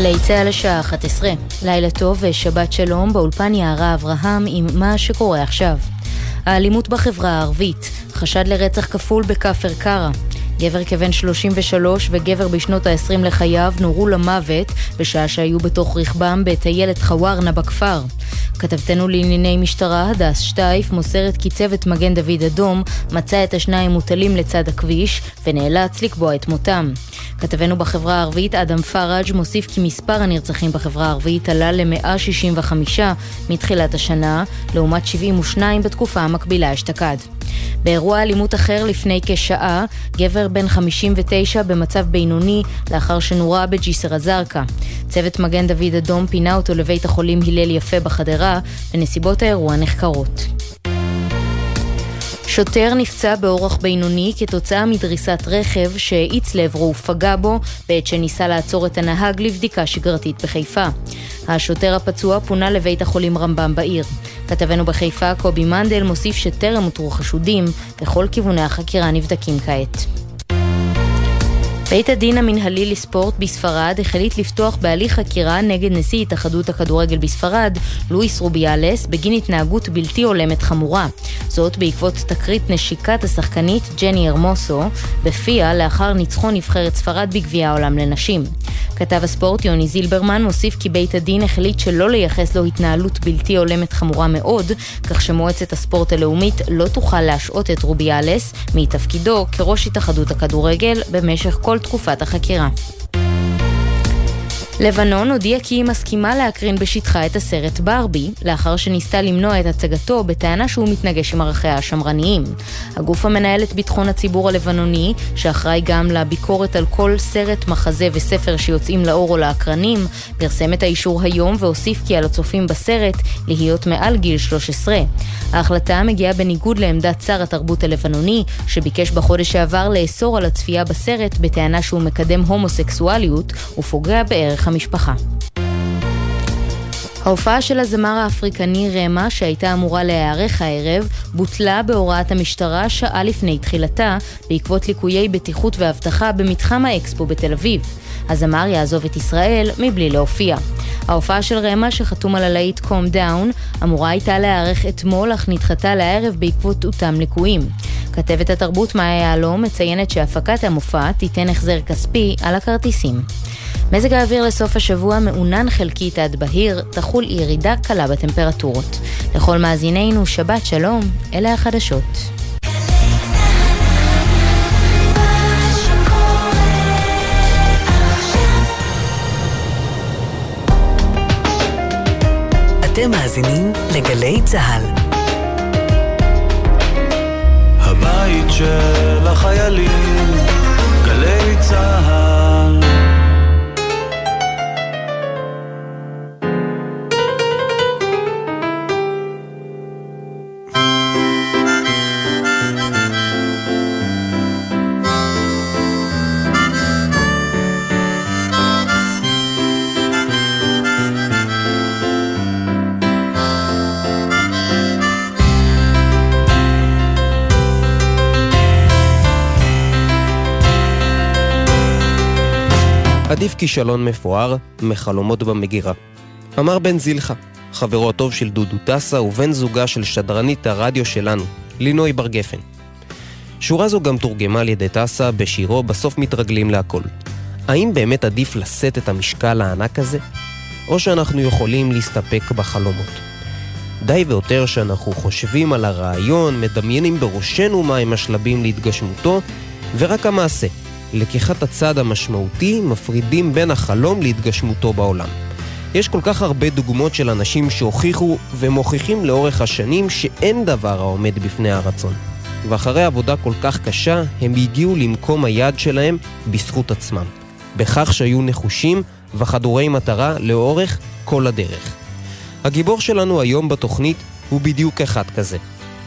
גלי צה"ל לשעה 11. לילה טוב ושבת שלום, באולפן יערה אברהם עם מה שקורה עכשיו. האלימות בחברה הערבית, חשד לרצח כפול בכפר קרא. גבר כבן 33 וגבר בשנות ה-20 לחייו נורו למוות בשעה שהיו בתוך רכבם בטיילת חווארנה בכפר. כתבתנו לענייני משטרה, הדס שטייף, מוסרת כי צוות מגן דוד אדום מצא את השניים מוטלים לצד הכביש ונאלץ לקבוע את מותם. כתבנו בחברה הערבית, אדם פראג', מוסיף כי מספר הנרצחים בחברה הערבית עלה ל-165 מתחילת השנה, לעומת 72 בתקופה המקבילה אשתקד. באירוע אלימות אחר לפני כשעה, גבר בן 59 במצב בינוני לאחר שנורה בג'יסר א-זרקא. צוות מגן דוד אדום פינה אותו לבית החולים הלל יפה בחדרה, ונסיבות האירוע נחקרות. שוטר נפצע באורח בינוני כתוצאה מדריסת רכב שהאיץ לעברו ופגע בו בעת שניסה לעצור את הנהג לבדיקה שגרתית בחיפה. השוטר הפצוע פונה לבית החולים רמב"ם בעיר. כתבנו בחיפה קובי מנדל מוסיף שטרם אותרו חשודים, וכל כיווני החקירה נבדקים כעת. בית הדין המנהלי לספורט בספרד החליט לפתוח בהליך חקירה נגד נשיא התאחדות הכדורגל בספרד, לואיס רוביאלס, בגין התנהגות בלתי הולמת חמורה. זאת בעקבות תקרית נשיקת השחקנית ג'ני ארמוסו בפיה לאחר ניצחון נבחרת ספרד בגביע העולם לנשים. כתב הספורט יוני זילברמן מוסיף כי בית הדין החליט שלא לייחס לו התנהלות בלתי הולמת חמורה מאוד, כך שמועצת הספורט הלאומית לא תוכל להשעות את רוביאלס מתפקידו כראש התאחדות הכדורגל במשך כל תקופת החקירה. לבנון הודיעה כי היא מסכימה להקרין בשטחה את הסרט ברבי, לאחר שניסתה למנוע את הצגתו בטענה שהוא מתנגש עם ערכיה השמרניים. הגוף המנהל את ביטחון הציבור הלבנוני, שאחראי גם לביקורת על כל סרט, מחזה וספר שיוצאים לאור או לאקרנים, פרסם את האישור היום והוסיף כי על הצופים בסרט להיות מעל גיל 13. ההחלטה מגיעה בניגוד לעמדת שר התרבות הלבנוני, שביקש בחודש שעבר לאסור על הצפייה בסרט בטענה שהוא מקדם הומוסקסואליות ופוגע בערך המשפחה. ההופעה של הזמר האפריקני רמה, שהייתה אמורה להיערך הערב, בוטלה בהוראת המשטרה שעה לפני תחילתה, בעקבות ליקויי בטיחות ואבטחה במתחם האקספו בתל אביב. הזמר יעזוב את ישראל מבלי להופיע. ההופעה של רמה, שחתום על הלהיט קום דאון, אמורה הייתה להיערך אתמול, אך נדחתה לערב בעקבות אותם ליקויים. כתבת התרבות מאיה יהלום מציינת שהפקת המופע תיתן החזר כספי על הכרטיסים. מזג האוויר לסוף השבוע מעונן חלקית עד בהיר, תחול ירידה קלה בטמפרטורות. לכל מאזינינו, שבת שלום, אלה החדשות. אתם מאזינים לגלי צה"ל. הבית של החיילים, גלי צה"ל עדיף כישלון מפואר מחלומות במגירה. אמר בן זילחה, חברו הטוב של דודו טסה ובן זוגה של שדרנית הרדיו שלנו, לינוי בר גפן. שורה זו גם תורגמה על ידי טסה בשירו "בסוף מתרגלים להכל". האם באמת עדיף לשאת את המשקל הענק הזה? או שאנחנו יכולים להסתפק בחלומות? די ויותר שאנחנו חושבים על הרעיון, מדמיינים בראשנו מהם השלבים להתגשמותו, ורק המעשה, לקיחת הצעד המשמעותי מפרידים בין החלום להתגשמותו בעולם. יש כל כך הרבה דוגמות של אנשים שהוכיחו ומוכיחים לאורך השנים שאין דבר העומד בפני הרצון. ואחרי עבודה כל כך קשה, הם הגיעו למקום היעד שלהם בזכות עצמם. בכך שהיו נחושים וחדורי מטרה לאורך כל הדרך. הגיבור שלנו היום בתוכנית הוא בדיוק אחד כזה,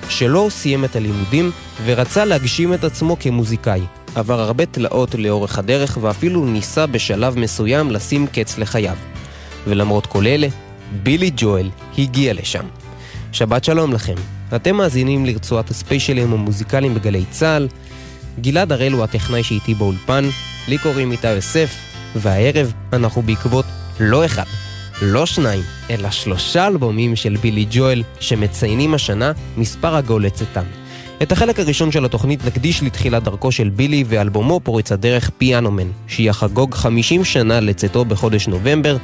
שלא סיים את הלימודים ורצה להגשים את עצמו כמוזיקאי. עבר הרבה תלאות לאורך הדרך ואפילו ניסה בשלב מסוים לשים קץ לחייו. ולמרות כל אלה, בילי ג'ואל הגיע לשם. שבת שלום לכם. אתם מאזינים לרצועת הספיישלים המוזיקליים בגלי צה"ל. גלעד הראל הוא הטכנאי שאיתי באולפן, לי קוראים איתי יוסף, והערב אנחנו בעקבות לא אחד, לא שניים, אלא שלושה אלבומים של בילי ג'ואל שמציינים השנה מספר עגול לצאתם. את החלק הראשון של התוכנית נקדיש לתחילת דרכו של בילי ואלבומו פורץ הדרך פיאנומן, שיחגוג 50 שנה לצאתו בחודש נובמבר.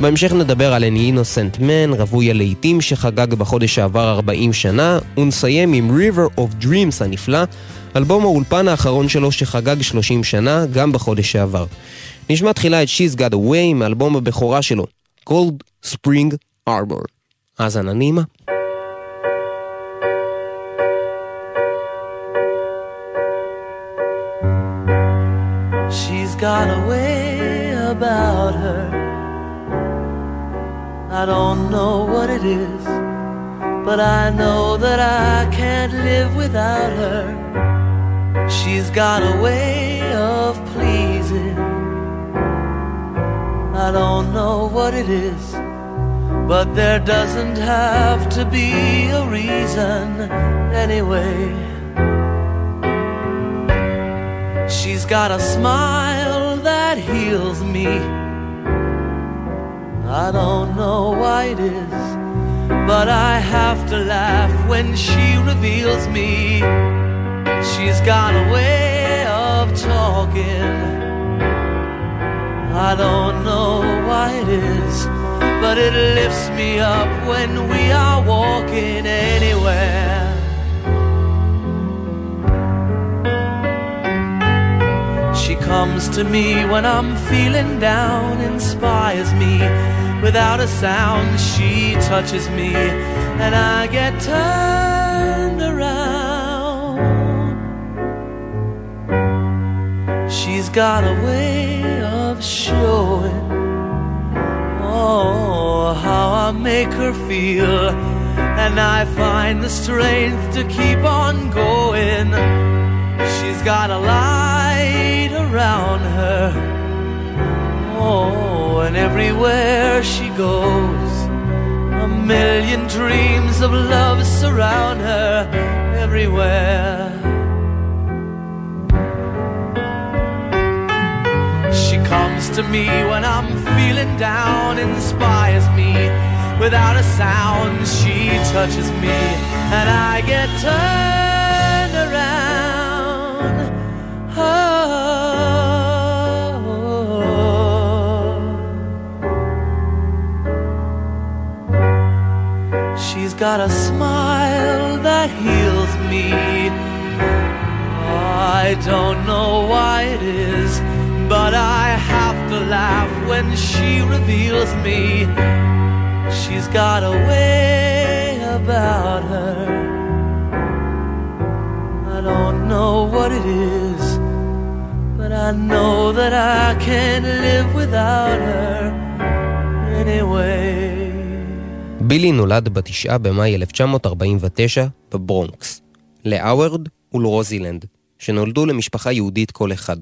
בהמשך נדבר על An Innocent Man, רווי הלהיטים שחגג בחודש שעבר 40 שנה, ונסיים עם River of Dreams הנפלא, אלבום האולפן האחרון שלו שחגג 30 שנה, גם בחודש שעבר. נשמע תחילה את She's Got Away מאלבום הבכורה שלו, Cold Spring Arbor. האזנה נעימה. Got a way about her. I don't know what it is, but I know that I can't live without her. She's got a way of pleasing. I don't know what it is, but there doesn't have to be a reason anyway. She's got a smile that heals me. I don't know why it is, but I have to laugh when she reveals me. She's got a way of talking. I don't know why it is, but it lifts me up when we are walking anywhere. Comes to me when I'm feeling down, inspires me. Without a sound, she touches me, and I get turned around. She's got a way of showing, oh, how I make her feel, and I find the strength to keep on going. She's got a light around her. Oh, and everywhere she goes, a million dreams of love surround her. Everywhere. She comes to me when I'm feeling down, inspires me. Without a sound, she touches me, and I get. Oh. Oh. She's got a smile that heals me. I don't know why it is, but I have to laugh when she reveals me. She's got a way about her. Know what it is, but I know that I can't live without her anyway. בילי נולד בתשעה במאי 1949 בברונקס, לאווארד ולרוזילנד, שנולדו למשפחה יהודית כל אחד.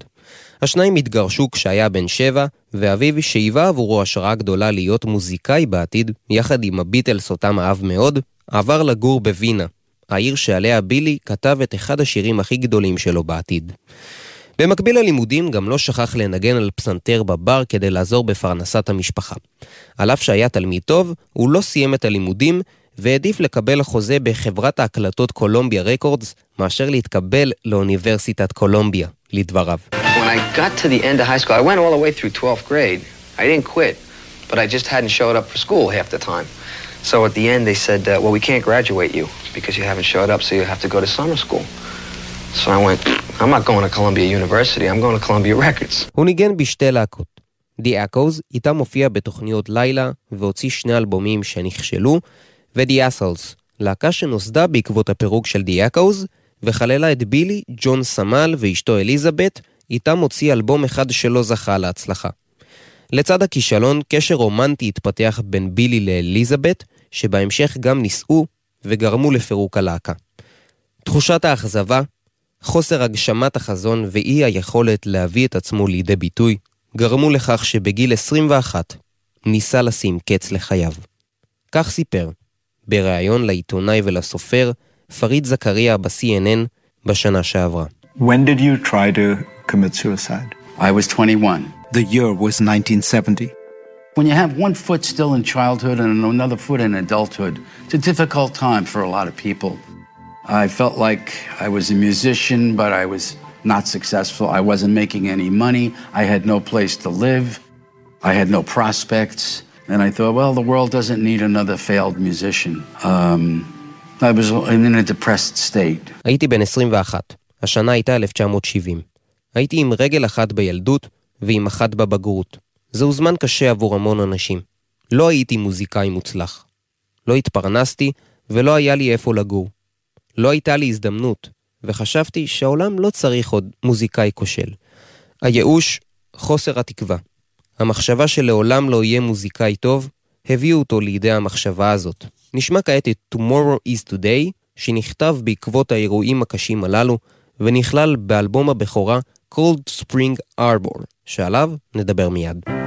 השניים התגרשו כשהיה בן שבע, ואביו שהיווה עבורו השראה גדולה להיות מוזיקאי בעתיד, יחד עם הביטלס אותם אהב מאוד, עבר לגור בווינה, העיר שעליה בילי כתב את אחד השירים הכי גדולים שלו בעתיד. במקביל ללימודים גם לא שכח לנגן על פסנתר בבר כדי לעזור בפרנסת המשפחה. על אף שהיה תלמיד טוב, הוא לא סיים את הלימודים והעדיף לקבל חוזה בחברת ההקלטות קולומביה רקורדס, מאשר להתקבל לאוניברסיטת קולומביה, לדבריו. When I got to the end of high school, I went all the way through 12th grade. I didn't quit, but I just hadn't showed up for school half the time. So at the end, they said, uh, well, we can't graduate you because you haven't showed up, so you have to go to summer school. So I went, I'm not going to Columbia University, I'm going to Columbia Records. הוא ניגן בשתי להקות. The Echoes, איתם הופיע בתוכניות לילה והוציא שני אלבומים שנכשלו, ו-The Assholes, להקה שנוסדה בעקבות הפירוק של The Echoes, וכללה את בילי, ג'ון סמל ואשתו אליזבת, איתם הוציא אלבום אחד שלא זכה להצלחה. לצד הכישלון, קשר רומנטי התפתח בין בילי לאליזבת, שבהמשך גם נישאו וגרמו לפירוק הלהקה. תחושת האכזבה, חוסר הגשמת החזון ואי היכולת להביא את עצמו לידי ביטוי, גרמו לכך שבגיל 21 ניסה לשים קץ לחייו. כך סיפר, בריאיון לעיתונאי ולסופר, פריד זכריה ב-CNN בשנה שעברה. When did you try to commit suicide? I was 21. The year was 1970. When you have one foot still in childhood and another foot in adulthood, it's a difficult time for a lot of people. I felt like I was a musician, but I was not successful. I wasn't making any money. I had no place to live. I had no prospects. And I thought, well, the world doesn't need another failed musician. Um, I was in a depressed state. הייתי בן 21. השנה הייתה 1970. הייתי עם רגל אחת בילדות ועם אחת בבגרות. זהו זמן קשה עבור המון אנשים. לא הייתי מוזיקאי מוצלח. לא התפרנסתי ולא היה לי איפה לגור. לא הייתה לי הזדמנות, וחשבתי שהעולם לא צריך עוד מוזיקאי כושל. הייאוש, חוסר התקווה. המחשבה שלעולם לא יהיה מוזיקאי טוב, הביאו אותו לידי המחשבה הזאת. נשמע כעת את Tomorrow is Today, שנכתב בעקבות האירועים הקשים הללו, ונכלל באלבום הבכורה Cold Spring Arbor, שעליו נדבר מיד.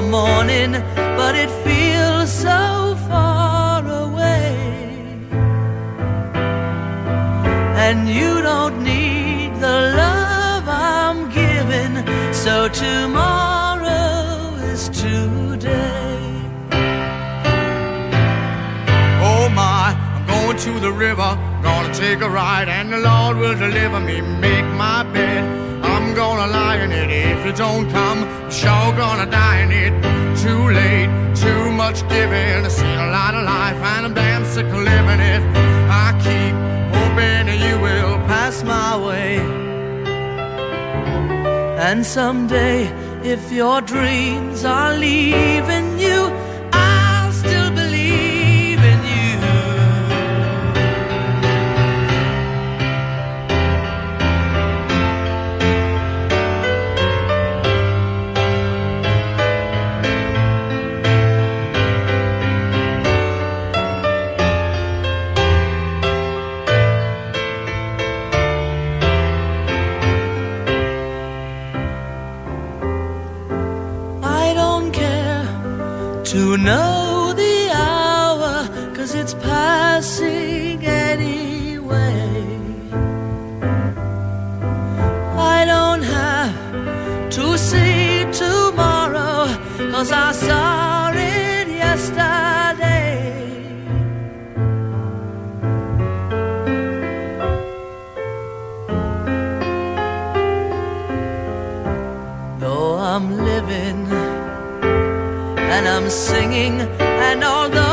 The morning, but it feels so far away. And you don't need the love I'm giving, so tomorrow is today. Oh my, I'm going to the river, gonna take a ride, and the Lord will deliver me, make my bed. I'm gonna lie in it if you don't come, I'm sure gonna die in it. Too late, too much giving, I've seen a lot of life, and I'm damn sick of living it. I keep hoping you will pass my way. And someday, if your dreams are leaving you, I'm living. And I'm singing, and although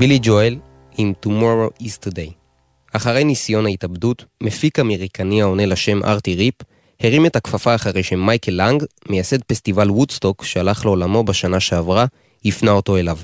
בילי ג'ואל עם Tomorrow is Today. אחרי ניסיון ההתאבדות, מפיק אמריקני העונה לשם ארטי ריפ, הרים את הכפפה אחרי שמייקל לנג, מייסד פסטיבל וודסטוק שהלך לעולמו בשנה שעברה, הפנה אותו אליו.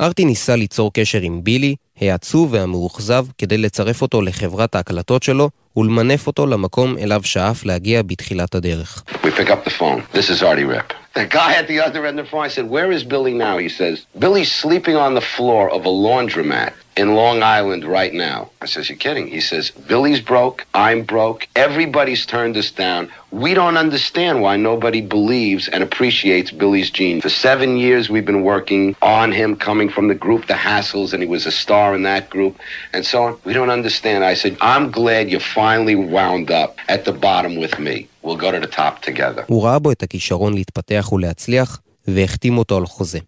ארטי ניסה ליצור קשר עם בילי, העצוב והמאוכזב, כדי לצרף אותו לחברת ההקלטות שלו ולמנף אותו למקום אליו שאף להגיע בתחילת הדרך. We pick up the phone. This is Artie Rip. The guy at the other end of the phone, I said, Where is Billy now? He says, Billy's sleeping on the floor of a laundromat in Long Island right now. I says, You're kidding. He says, Billy's broke. I'm broke. Everybody's turned us down. We don't understand why nobody believes and appreciates Billy's gene. For seven years, we've been working on him coming from the group The Hassles, and he was a star in that group, and so on. We don't understand. I said, I'm glad you finally wound up at the bottom with me. We'll go to the top together. הוא ראה בו את הכישרון להתפתח ולהצליח, והחתים אותו על חוזה.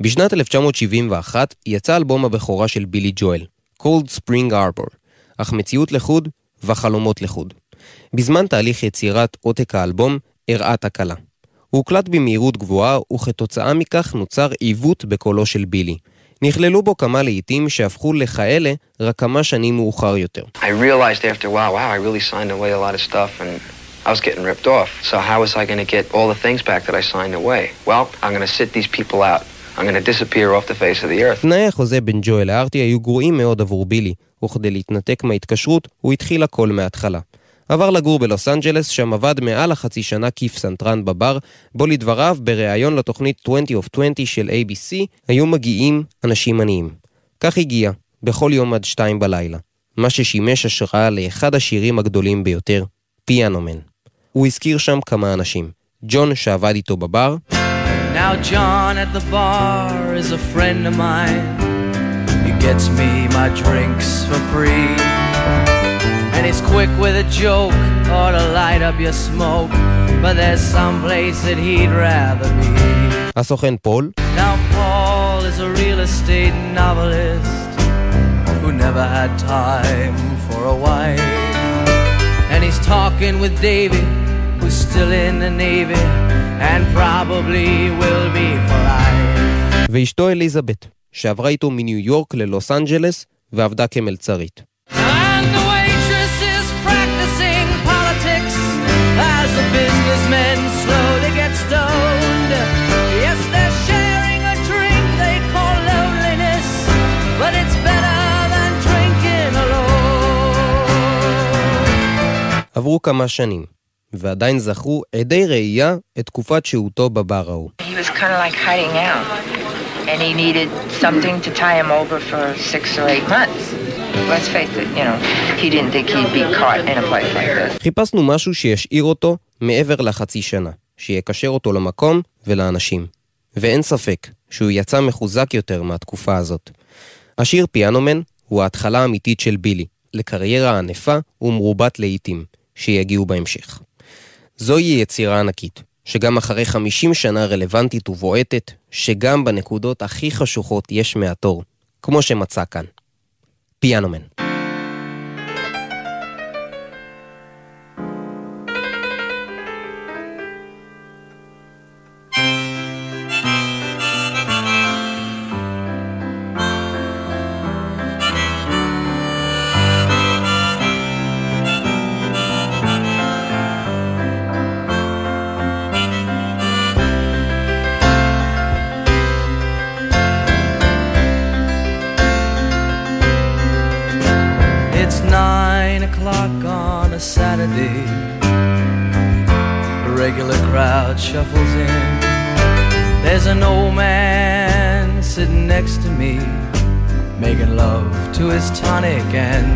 בשנת 1971 יצא אלבום הבכורה של בילי ג'ואל, Cold Spring Arbor, אך מציאות לחוד וחלומות לחוד. בזמן תהליך יצירת עותק האלבום אירעה תקלה. הוא הוקלט במהירות גבוהה, וכתוצאה מכך נוצר עיוות בקולו של בילי. נכללו בו כמה לעיתים שהפכו לכאלה רק כמה שנים מאוחר יותר. I was getting ripped off. So how was I going to get all the things back that I signed away? Well, I'm going to sit these people out. תנאי החוזה בין ג'ואל לארטי היו גרועים מאוד עבור בילי, וכדי להתנתק מההתקשרות, הוא התחיל הכל מההתחלה. עבר לגור בלוס אנג'לס, שם עבד מעל החצי שנה כפסנתרן בבר, בו לדבריו, בריאיון לתוכנית 20 of 20 של ABC, היו מגיעים אנשים עניים. כך הגיע, בכל יום עד שתיים בלילה, מה ששימש השראה לאחד השירים הגדולים ביותר, פיאנומן. הוא הזכיר שם כמה אנשים. ג'ון שעבד איתו בבר, Now John at the bar is a friend of mine. He gets me my drinks for free. And he's quick with a joke or to light up your smoke. But there's some place that he'd rather be. הסוכן פול, Now Paul is a real estate novelist who never had time for a wife. And he's talking with David, who's still in the Navy and probably will be for life. ואשתו אליזבת, שעברה איתו מניו יורק ללוס אנג'לס ועבדה כמלצרית. And the waitress is practicing politics as the businessmen slowly get stoned. Yes, they're sharing a drink they call loneliness, but it's better than drinking alone. עברו כמה שנים, ועדיין זכרו עדי ראייה את תקופת שהותו בבר ההוא. He was kind of like hiding out, and he needed something to tie him over for six or eight months. Let's face it, you know, he didn't think he'd be caught in a place like this. חיפשנו משהו שישאיר אותו מעבר לחצי שנה, שיקשר אותו למקום ולאנשים. ואין ספק שהוא יצא מחוזק יותר מהתקופה הזאת. השיר פיאנומן הוא ההתחלה האמיתית של בילי, לקריירה ענפה ומרובת לעיתים, שיגיעו בהמשך. זוהי יצירה ענקית, שגם אחרי 50 שנה רלוונטית ובועטת, שגם בנקודות הכי חשוכות יש מהתור, כמו שמצא כאן. פיאנומן. Again. and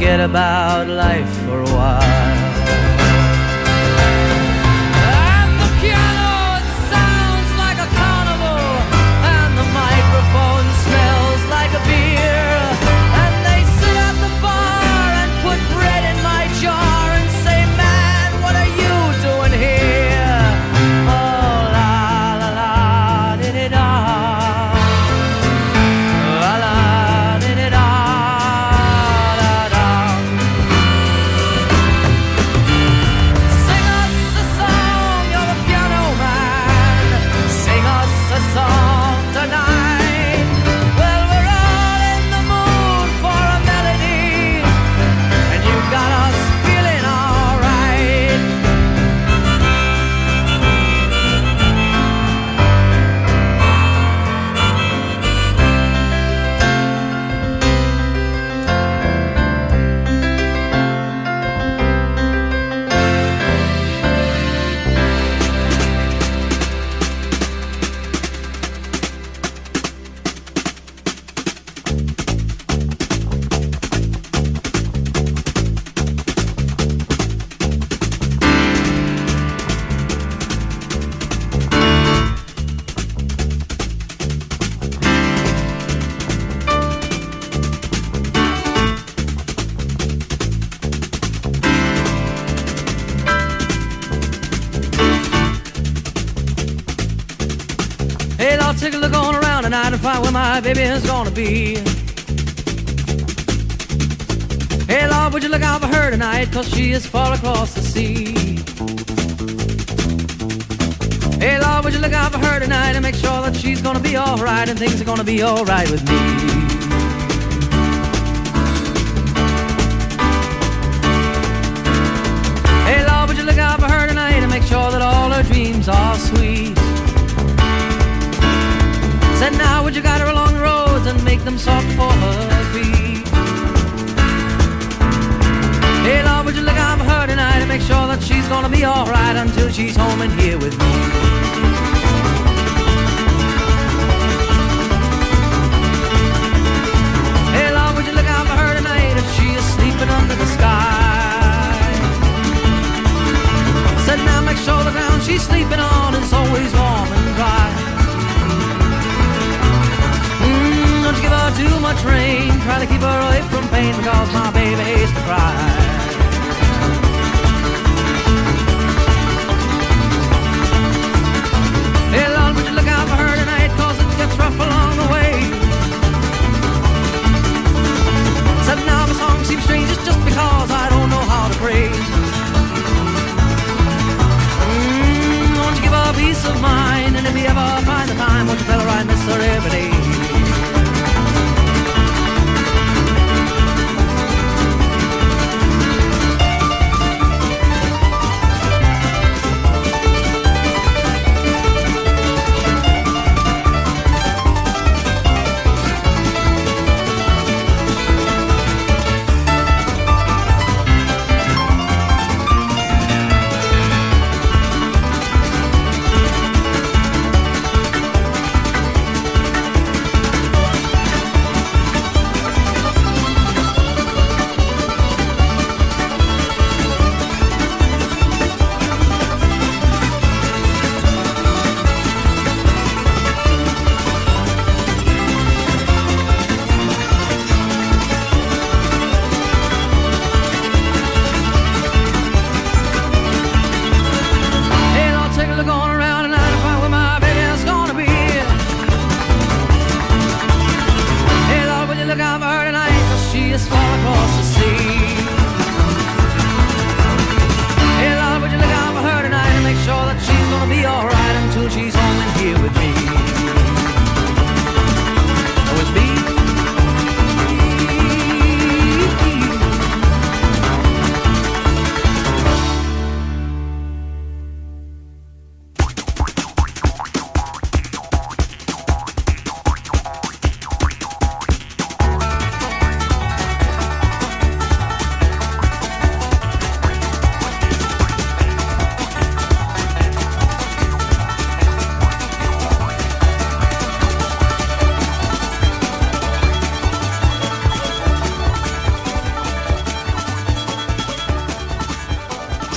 forget about is gonna be. Hey Lord, would you look out for her tonight? Cause she is far across the sea. Hey Lord, would you look out for her tonight and make sure that she's gonna be alright and things are gonna be alright with me. Make for her? Hey Lord, would you look out for her tonight and make sure that she's gonna be alright until she's home and here with me? Hey Lord, would you look out for her tonight if she is sleeping under the sky? Said now make sure she's sleeping on give her too much rain. Try to keep her away from pain because my baby hates to cry. Hey Lord, would you look out for her tonight cause it gets rough along the way. Said now the song seems strange, it's just because I don't know how to pray. Mm, won't you give her peace of mind? And if you ever find the time, won't you tell her I miss her every day?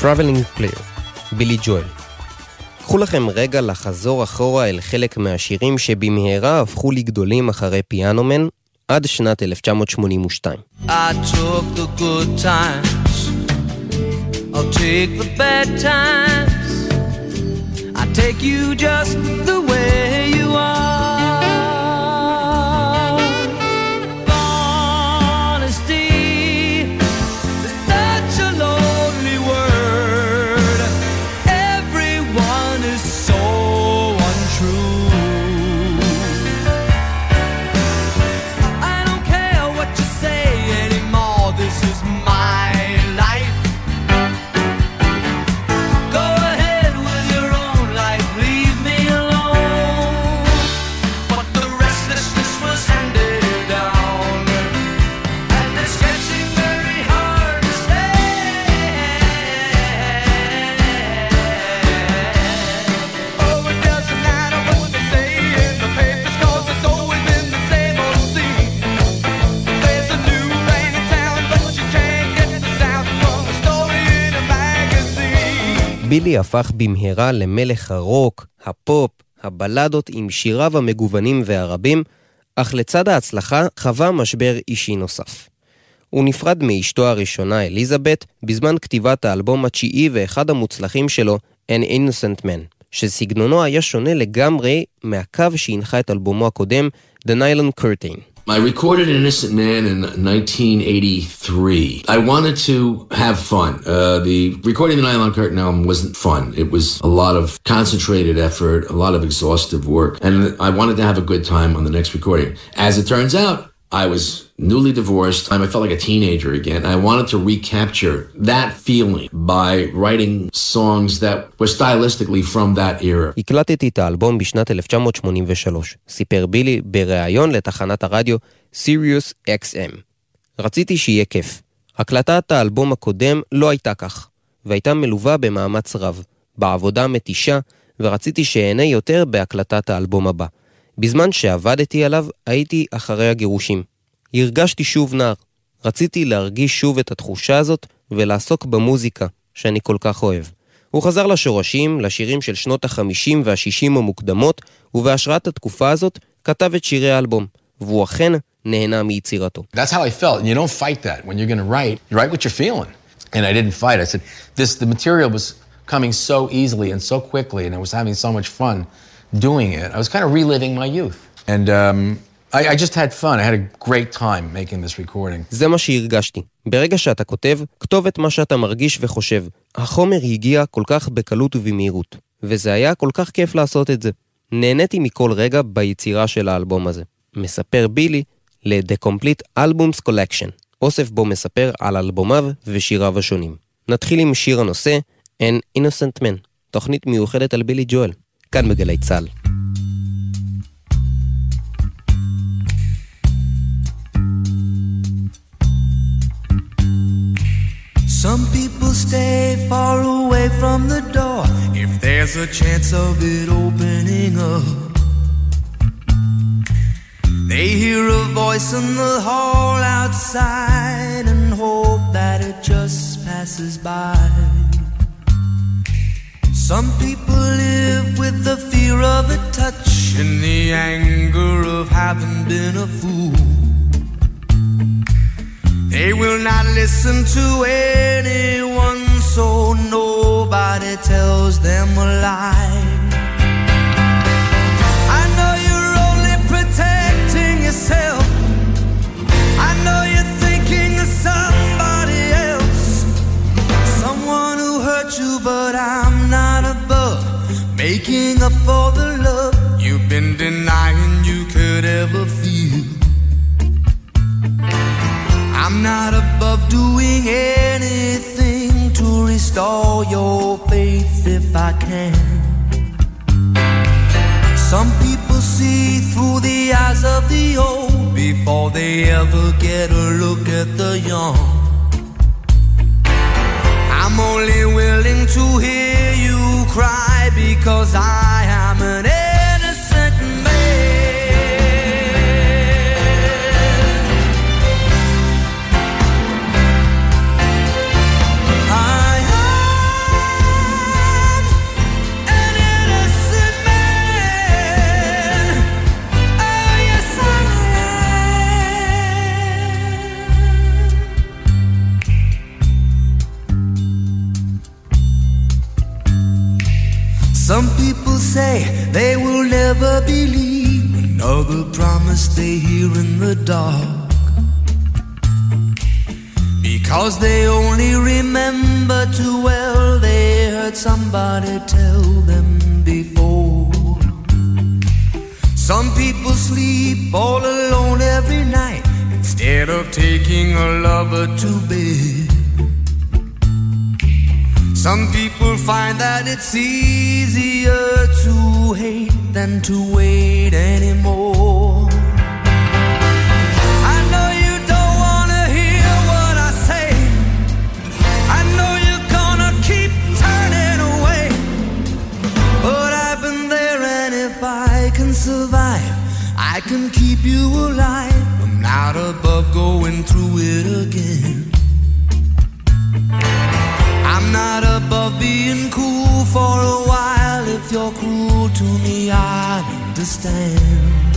Traveling Player, בילי ג'ואל. קחו לכם רגע לחזור אחורה אל חלק מהשירים שבמהרה הפכו לגדולים אחרי פיאנומן עד שנת 1982. I took the good times. I'll take the bad times. I take you just the way you are. בילי הפך במהרה למלך הרוק, הפופ, הבלדות עם שיריו המגוונים והרבים, אך לצד ההצלחה חווה משבר אישי נוסף. הוא נפרד מאשתו הראשונה אליזבת בזמן כתיבת האלבום התשיעי ואחד המוצלחים שלו, An Innocent Man, שסגנונו היה שונה לגמרי מהקו שהנחה את אלבומו הקודם, The Nylon Curtain. I recorded Innocent Man in 1983. I wanted to have fun. Uh, the recording the Nylon Curtain album wasn't fun. It was a lot of concentrated effort, a lot of exhaustive work, and I wanted to have a good time on the next recording. As it turns out, I was newly divorced. I felt like a teenager again. I wanted to recapture that feeling by writing songs that were stylistically from that era. הקלטתי את האלבום בשנת 1983, סיפר בילי בריאיון לתחנת הרדיו סיריוס XM. רציתי שיהיה כיף. הקלטת האלבום הקודם לא הייתה כך, והייתה מלווה במאמץ רב, בעבודה מתישה, ורציתי שאהנה יותר בהקלטת האלבום הבא. בזמן שעבדתי עליו, הייתי אחרי הגירושים. הרגשתי שוב נער. רציתי להרגיש שוב את התחושה הזאת ולעסוק במוזיקה, שאני כל כך אוהב. הוא חזר לשורשים, לשירים של שנות החמישים והשישים המוקדמות, ובהשראת התקופה הזאת כתב את שירי האלבום, והוא אכן נהנה מיצירתו. Coming so easily and so quickly, and I was having so much fun doing it. I was kind of reliving my youth. And um, I, I just had fun. I had a great time making this recording. זה מה שהרגשתי. ברגע שאתה כותב, כתוב את מה שאתה מרגיש וחושב. החומר הגיע כל כך בקלות ובמהירות, וזה היה כל כך כיף לעשות את זה. נהניתי מכל רגע ביצירה של האלבום הזה. מספר בילי ל-The Complete Albums Collection, אוסף בו מספר על אלבומיו ושיריו השונים. נתחיל עם שיר הנושא An Innocent Man, תוכנית מיוחדת על בילי ג'ואל, כאן בגלי צה"ל. Some people stay far away from the door if there's a chance of it opening up. They hear a voice in the hall outside and hope that it just passes by. Some people live with the fear of a touch and the anger of having been a fool. They will not listen to anyone, so nobody tells them a lie. I know you're only protecting yourself. I know you're thinking of somebody else, someone who hurt you, but I'm not above making up for the love you've been denying you could ever feel. I'm not above doing anything to restore your faith if I can. Some people see through the eyes of the old before they ever get a look at the young. I'm only willing to hear you cry because I am an they will never believe another promise they hear in the dark. Because they only remember too well they heard somebody tell them before. Some people sleep all alone every night instead of taking a lover to bed. Some people find that it's easier to hate than to wait anymore. I know you don't wanna hear what I say. I know you're gonna keep turning away. But I've been there, and if I can survive, I can keep you alive. I'm not above going through it again. Not above being cool for a while. If you're cruel to me, I understand.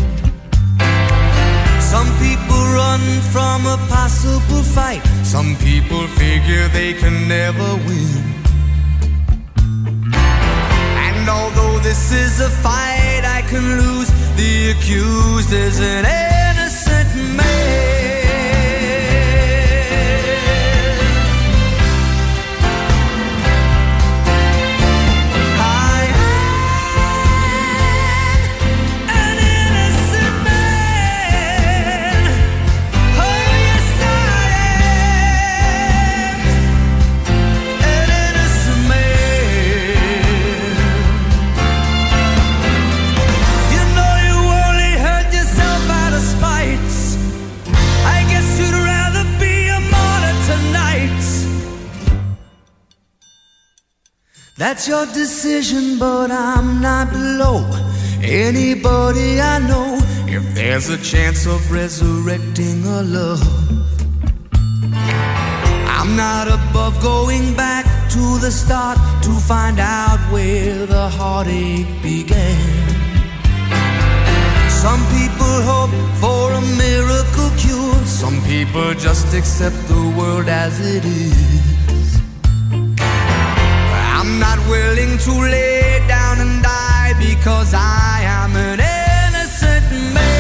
Some people run from a possible fight. Some people figure they can never win. And although this is a fight I can lose, the accused is an innocent man. That's your decision, but I'm not below anybody I know. If there's a chance of resurrecting a love, I'm not above going back to the start to find out where the heartache began. Some people hope for a miracle cure, some people just accept the world as it is. Willing to lay down and die because I am an innocent man.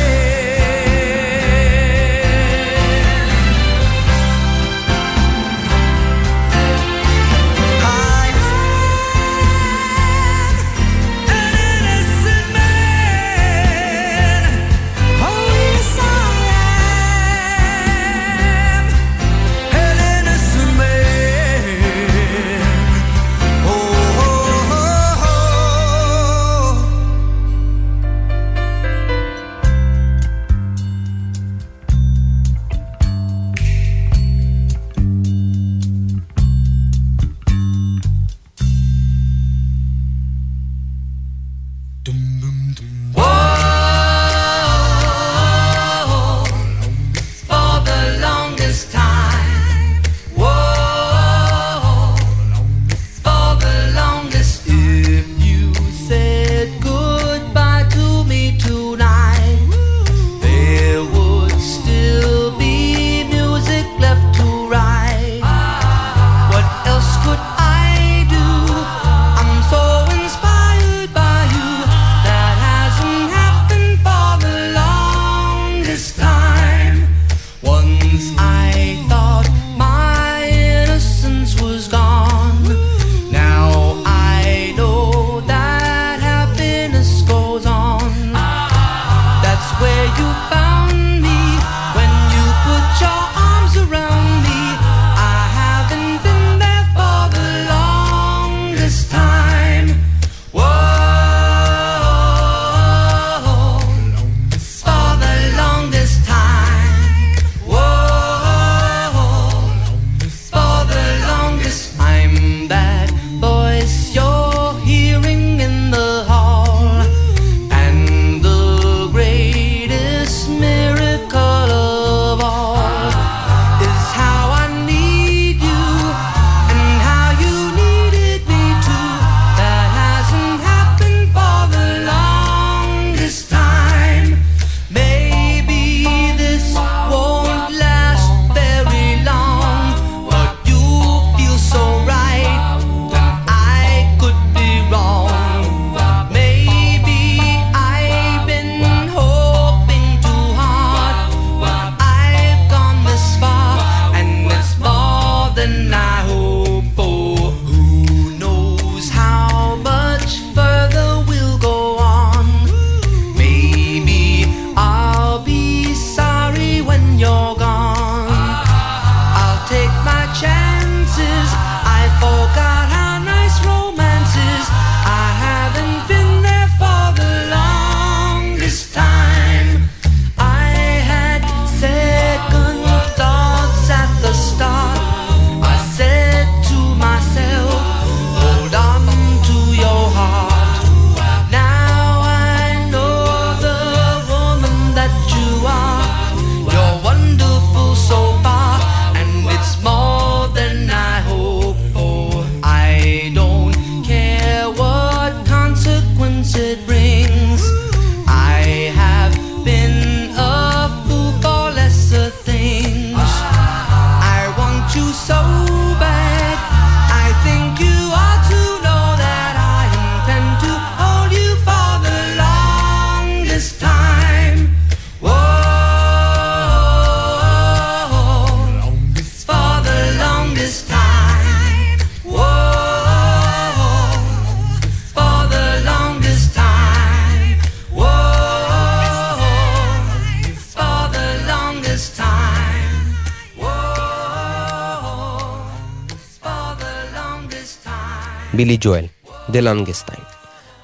ג'ואל, The Longest Time.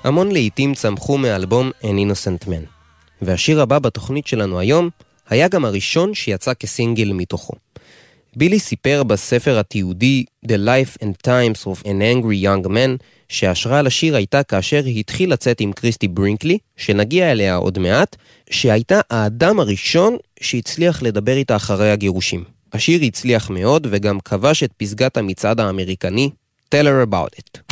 המון לעיתים צמחו מאלבום An Innocent Man. והשיר הבא בתוכנית שלנו היום היה גם הראשון שיצא כסינגל מתוכו. בילי סיפר בספר התיעודי The Life and Times of an Angry Young Man שההשראה לשיר הייתה כאשר התחיל לצאת עם קריסטי ברינקלי, שנגיע אליה עוד מעט, שהייתה האדם הראשון שהצליח לדבר איתה אחרי הגירושים. השיר הצליח מאוד וגם כבש את פסגת המצעד האמריקני Tell her about it.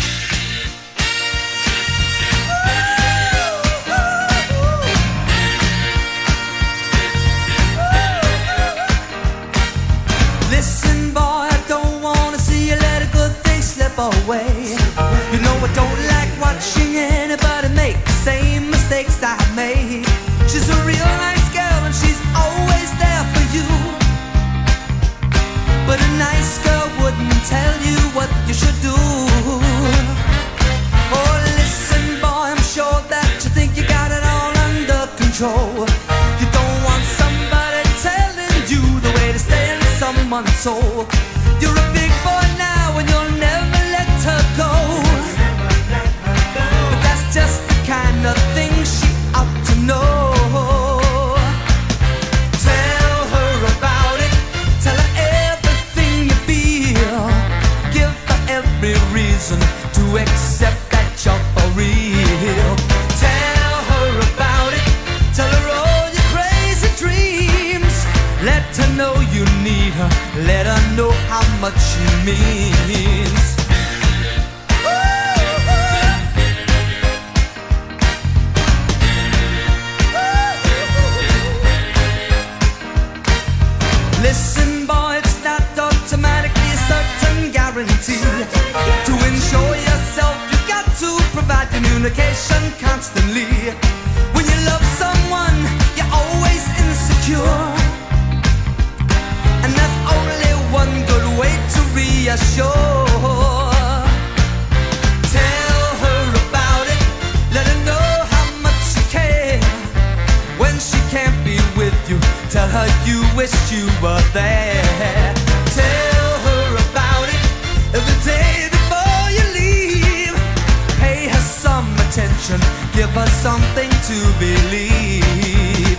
Give her something to believe.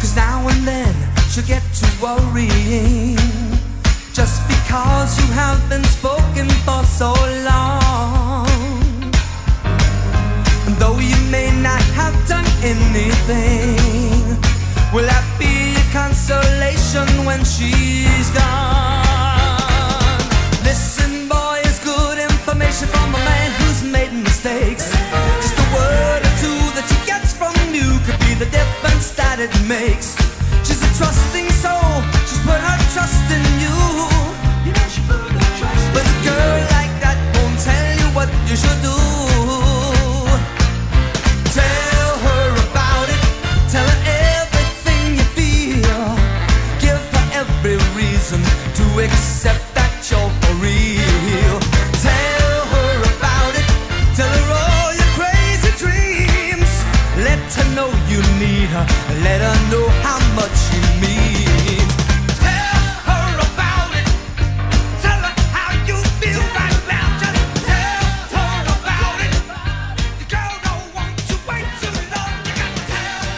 Cause now and then she'll get to worrying. Just because you have been spoken for so long. And though you may not have done anything, will that be a consolation when she's gone? Listen, boy, it's good information from a man who's made the difference that it makes. She's a trusting soul, she's put her trust in you. But a girl like that won't tell you what you should do.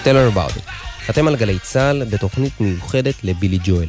Tell. Her about it. אתם על גלי צה"ל בתוכנית מיוחדת לבילי ג'ואל.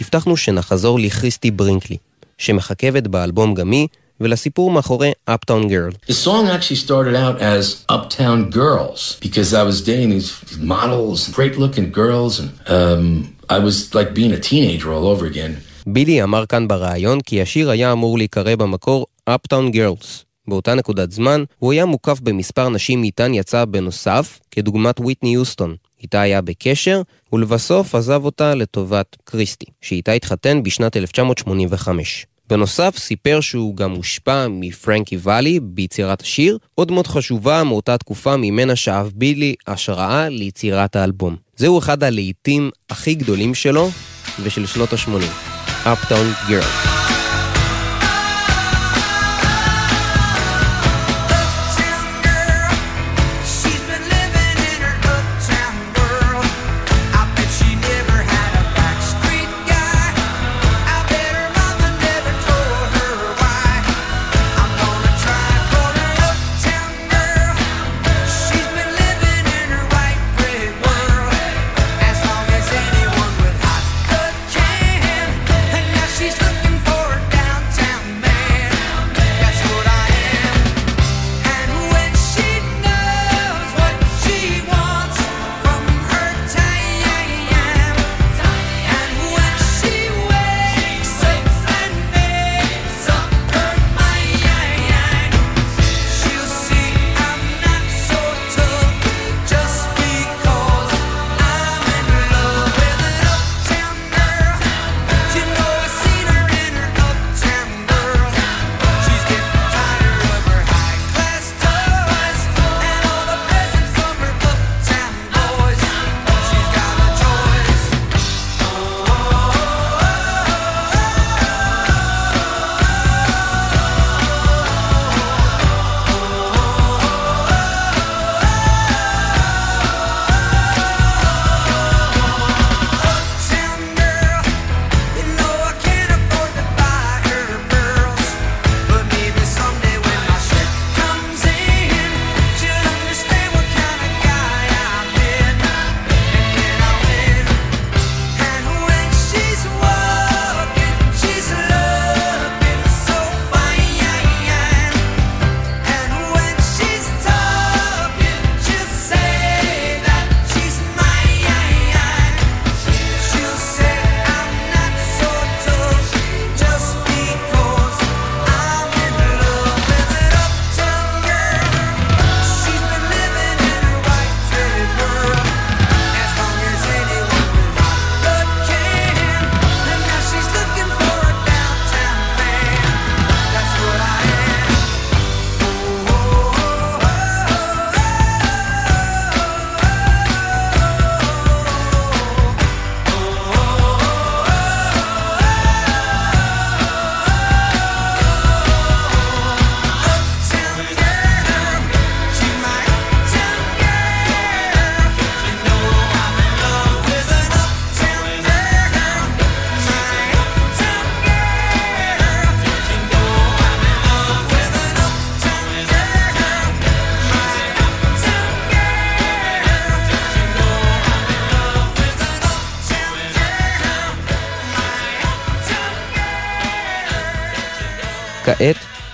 הבטחנו שנחזור לכריסטי ברינקלי, שמחכבת באלבום גמי, ולסיפור מאחורי Uptown Girl. The song actually started out as Uptown Girls because I was dating these models, great looking girls, and um, I was like being a teenager all over again. בילי אמר כאן בריאיון כי השיר היה אמור להיקרא במקור Uptown Girls. באותה נקודת זמן, הוא היה מוקף במספר נשים איתן יצא בנוסף, כדוגמת ויטני יוסטון. איתה היה בקשר, ולבסוף עזב אותה לטובת קריסטי, שאיתה התחתן בשנת 1985. בנוסף, סיפר שהוא גם מושפע מפרנקי ואלי ביצירת השיר, עוד מאוד חשובה מאותה תקופה ממנה שאב בילי השראה ליצירת האלבום. זהו אחד הלהיטים הכי גדולים שלו ושל שנות ה-80, Uptown Girl.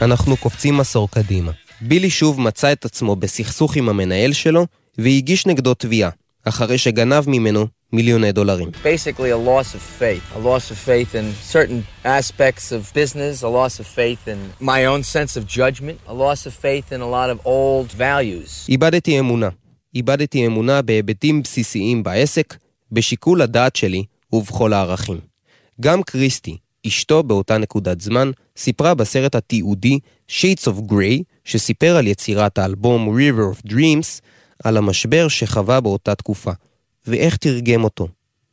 אנחנו קופצים עשור קדימה. בילי שוב מצא את עצמו בסכסוך עם המנהל שלו, והגיש נגדו תביעה, אחרי שגנב ממנו מיליוני דולרים. Basically a loss of faith. A loss of faith in certain aspects of business, a loss of faith in my own sense of judgment, a loss of faith in a lot of old values. איבדתי אמונה. איבדתי אמונה בהיבטים בסיסיים בעסק, בשיקול הדעת שלי ובכל הערכים. גם קריסטי, אשתו באותה נקודת זמן, סיפרה בסרט התיעודי Shades of Grey, שסיפר על יצירת האלבום River of Dreams, על המשבר שחווה באותה תקופה, ואיך תרגם אותו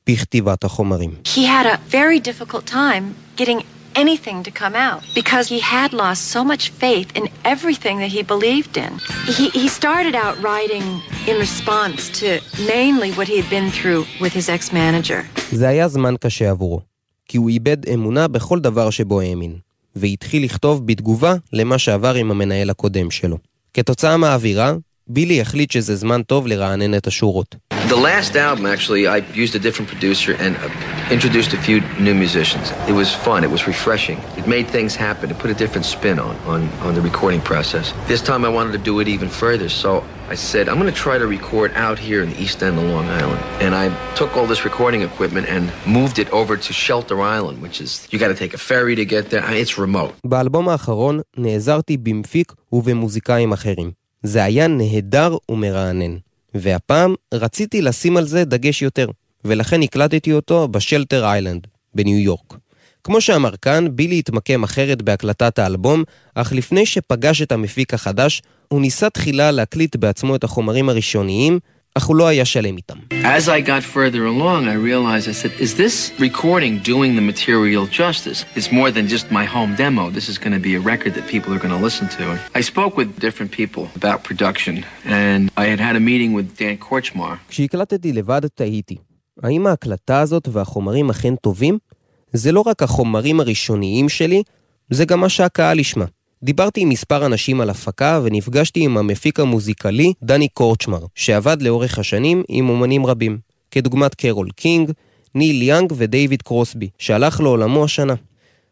בכתיבת החומרים. He had a very difficult time getting anything to come out because he had lost so much faith in everything that he believed in. He, he started out writing in response to mainly what he had been through with his ex-manager. זה היה זמן קשה עבורו, כי הוא איבד אמונה בכל דבר שבו האמין, והתחיל לכתוב בתגובה למה שעבר עם המנהל הקודם שלו. כתוצאה מהאווירה, בילי החליט שזה זמן טוב לרענן את השורות. The last album, actually, I used a different producer and uh, introduced a few new musicians. It was fun. It was refreshing. It made things happen. It put a different spin on, on, on the recording process. This time I wanted to do it even further, so I said, I'm going to try to record out here in the east end of Long Island. And I took all this recording equipment and moved it over to Shelter Island, which is, you got to take a ferry to get there. I mean, It's remote. באלבום האחרון נעזרתי במפיק ובמוזיקאים אחרים. זה היה נהדר ומרענן. והפעם רציתי לשים על זה דגש יותר, ולכן הקלטתי אותו בשלטר איילנד, בניו יורק. כמו שאמר כאן, בילי התמקם אחרת בהקלטת האלבום, אך לפני שפגש את המפיק החדש, הוא ניסה תחילה להקליט בעצמו את החומרים הראשוניים, אך הוא לא היה שלם איתם. As I got further along, I realized, I said, is this recording doing the material justice? It's more than just my home demo. This is going to be a record that people are going to listen to. I spoke with different people about production, and I had had a meeting with Dan Korchmar. כשהקלטתי לבד תהיתי, האם ההקלטה הזאת והחומרים אכן טובים? זה לא רק החומרים הראשוניים שלי, זה גם מה שהקהל ישמע. דיברתי עם מספר אנשים על הפקה ונפגשתי עם המפיק המוזיקלי דני קורצ'מר, שעבד לאורך השנים עם אומנים רבים, כדוגמת קרול קינג, ניל יאנג ודייוויד קרוסבי, שהלך לעולמו השנה.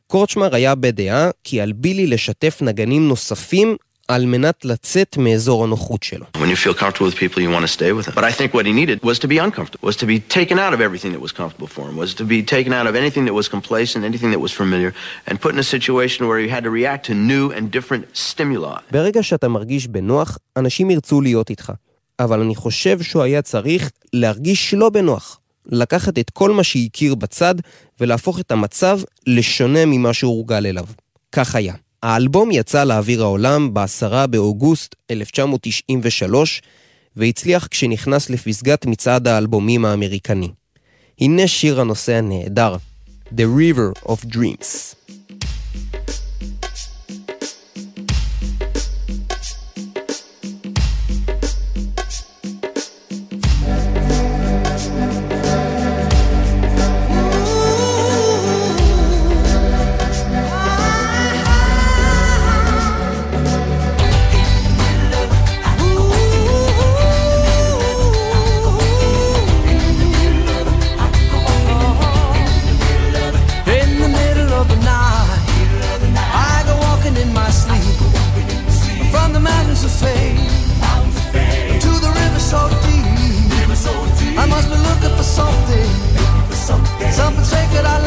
קורצ'מר היה בדעה כי על בילי לשתף נגנים נוספים על מנת לצאת מאזור הנוחות שלו. People. ברגע שאתה מרגיש בנוח, אנשים ירצו להיות איתך. אבל אני חושב שהוא היה צריך להרגיש לא בנוח. לקחת את כל מה שהכיר בצד ולהפוך את המצב לשונה ממה שהוא הורגל אליו. כך היה. האלבום יצא לאוויר העולם ב-10 באוגוסט 1993, והצליח כשנכנס לפסגת מצעד האלבומים האמריקני. הנה שיר הנושא הנהדר, The River of Dreams. that I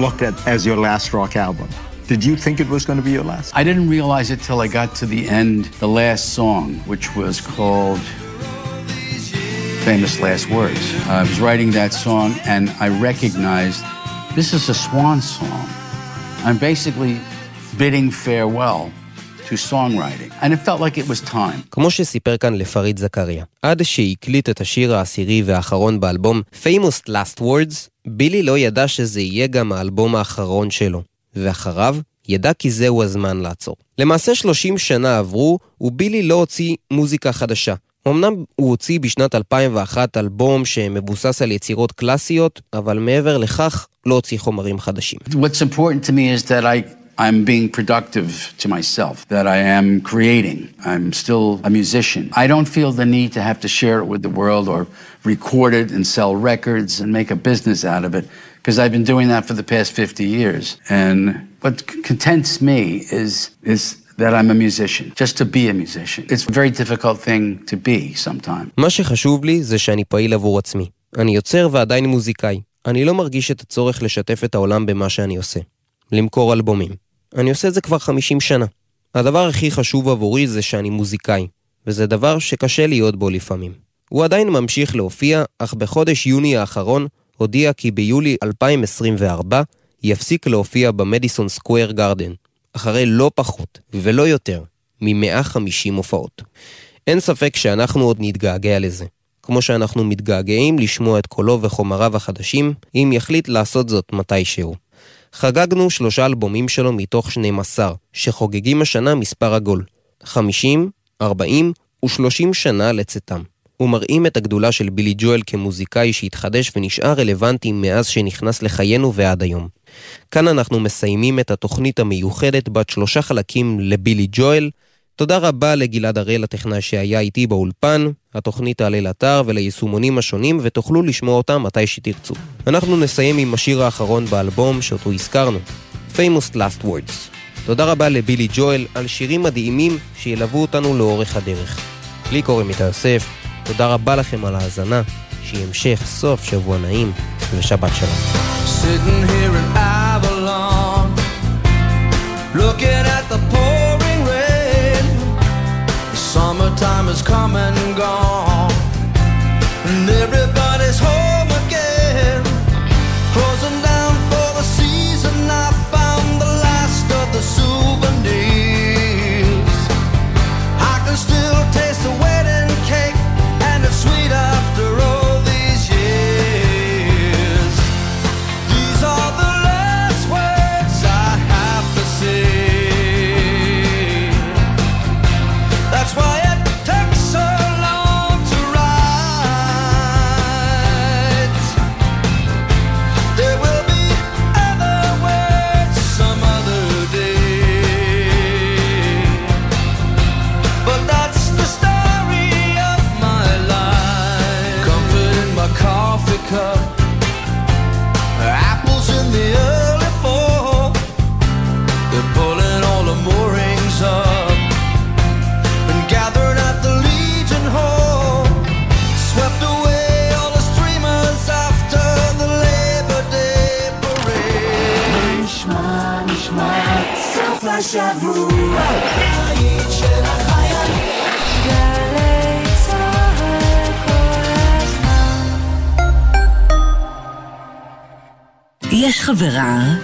we now look at as your last rock album, did you think it was going to be your last? I didn't realize it till I got to the end, the last song, which was called Famous Last Words. I was writing that song and I recognized this is a swan song. I'm basically bidding farewell to songwriting, and it felt like it was time. כמו שסיפר כאן לפריד זכריה, עד שהקליט את השיר העשירי והאחרון באלבום Famous Last Words, בילי לא ידע שזה יהיה גם האלבום האחרון שלו, ואחריו ידע כי זהו הזמן לעצור. למעשה 30 שנה עברו, ובילי לא הוציא מוזיקה חדשה. אמנם הוא הוציא בשנת 2001 אלבום שמבוסס על יצירות קלאסיות, אבל מעבר לכך לא הוציא חומרים חדשים. What's important to me is that I I'm being productive to myself, that I am creating. I'm still a musician. I don't feel the need to have to share it with the world or record it and sell records and make a business out of it, because I've been doing that for the past 50 years. And what contents me is, is that I'm a musician, just to be a musician. It's a very difficult thing to be sometimes. מה שחשוב לי זה שאני פעיל עבור עצמי. אני יוצר ועדיין מוזיקאי. אני לא מרגיש את הצורך לשתף את העולם במה שאני עושה. למכור אלבומים. אני עושה את זה כבר 50 שנה. הדבר הכי חשוב עבורי זה שאני מוזיקאי, וזה דבר שקשה להיות בו לפעמים. הוא עדיין ממשיך להופיע, אך בחודש יוני האחרון הודיע כי ביולי 2024 יפסיק להופיע במדיסון סקוויר גרדן, אחרי לא פחות ולא יותר מ-150 הופעות. אין ספק שאנחנו עוד נתגעגע לזה, כמו שאנחנו מתגעגעים לשמוע את קולו וחומריו החדשים, אם יחליט לעשות זאת מתישהו. חגגנו שלושה אלבומים שלו מתוך 12, שחוגגים השנה מספר עגול. 50, 40 ו-30 שנה לצאתם. ומראים את הגדולה של בילי ג'ואל כמוזיקאי שהתחדש ונשאר רלוונטי מאז שנכנס לחיינו ועד היום. כאן אנחנו מסיימים את התוכנית המיוחדת בת שלושה חלקים לבילי ג'ואל. תודה רבה לגלעד הראל הטכנאי שהיה איתי באולפן, התוכנית תעלה לאתר וליישומונים השונים ותוכלו לשמוע אותם מתי שתרצו. אנחנו נסיים עם השיר האחרון באלבום שאותו הזכרנו, Famous Last Words. תודה רבה לבילי ג'ואל על שירים מדהימים שילוו אותנו לאורך הדרך. לי קוראים איתי יוסף, תודה רבה לכם על ההאזנה, שיהיה המשך סוף שבוע נעים ושבת שלום. Looking at the pouring was coming.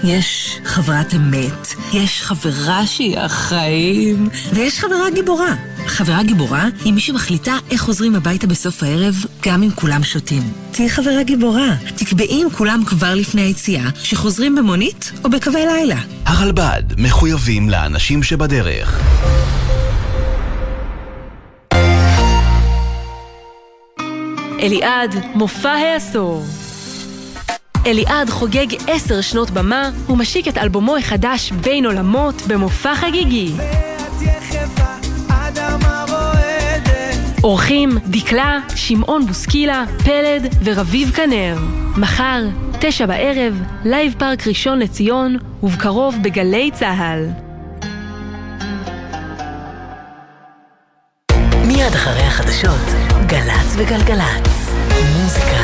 יש חברת אמת, יש חברה שהיא החיים, ויש חברה גיבורה. חברה גיבורה היא מי שמחליטה איך חוזרים הביתה בסוף הערב גם אם כולם שותים. תהיי חברה גיבורה. תקבעי עם כולם כבר לפני היציאה, שחוזרים במונית או בקווי לילה. הרלב"ד מחויבים לאנשים שבדרך. אליעד, מופע העשור. אליעד חוגג עשר שנות במה ומשיק את אלבומו החדש בין עולמות במופע חגיגי. אורחים דקלה, שמעון בוסקילה, פלד ורביב כנר. מחר, תשע בערב, לייב פארק ראשון לציון, ובקרוב בגלי צה"ל. מיד אחרי החדשות, גל"צ וגלגלצ. מוזיקה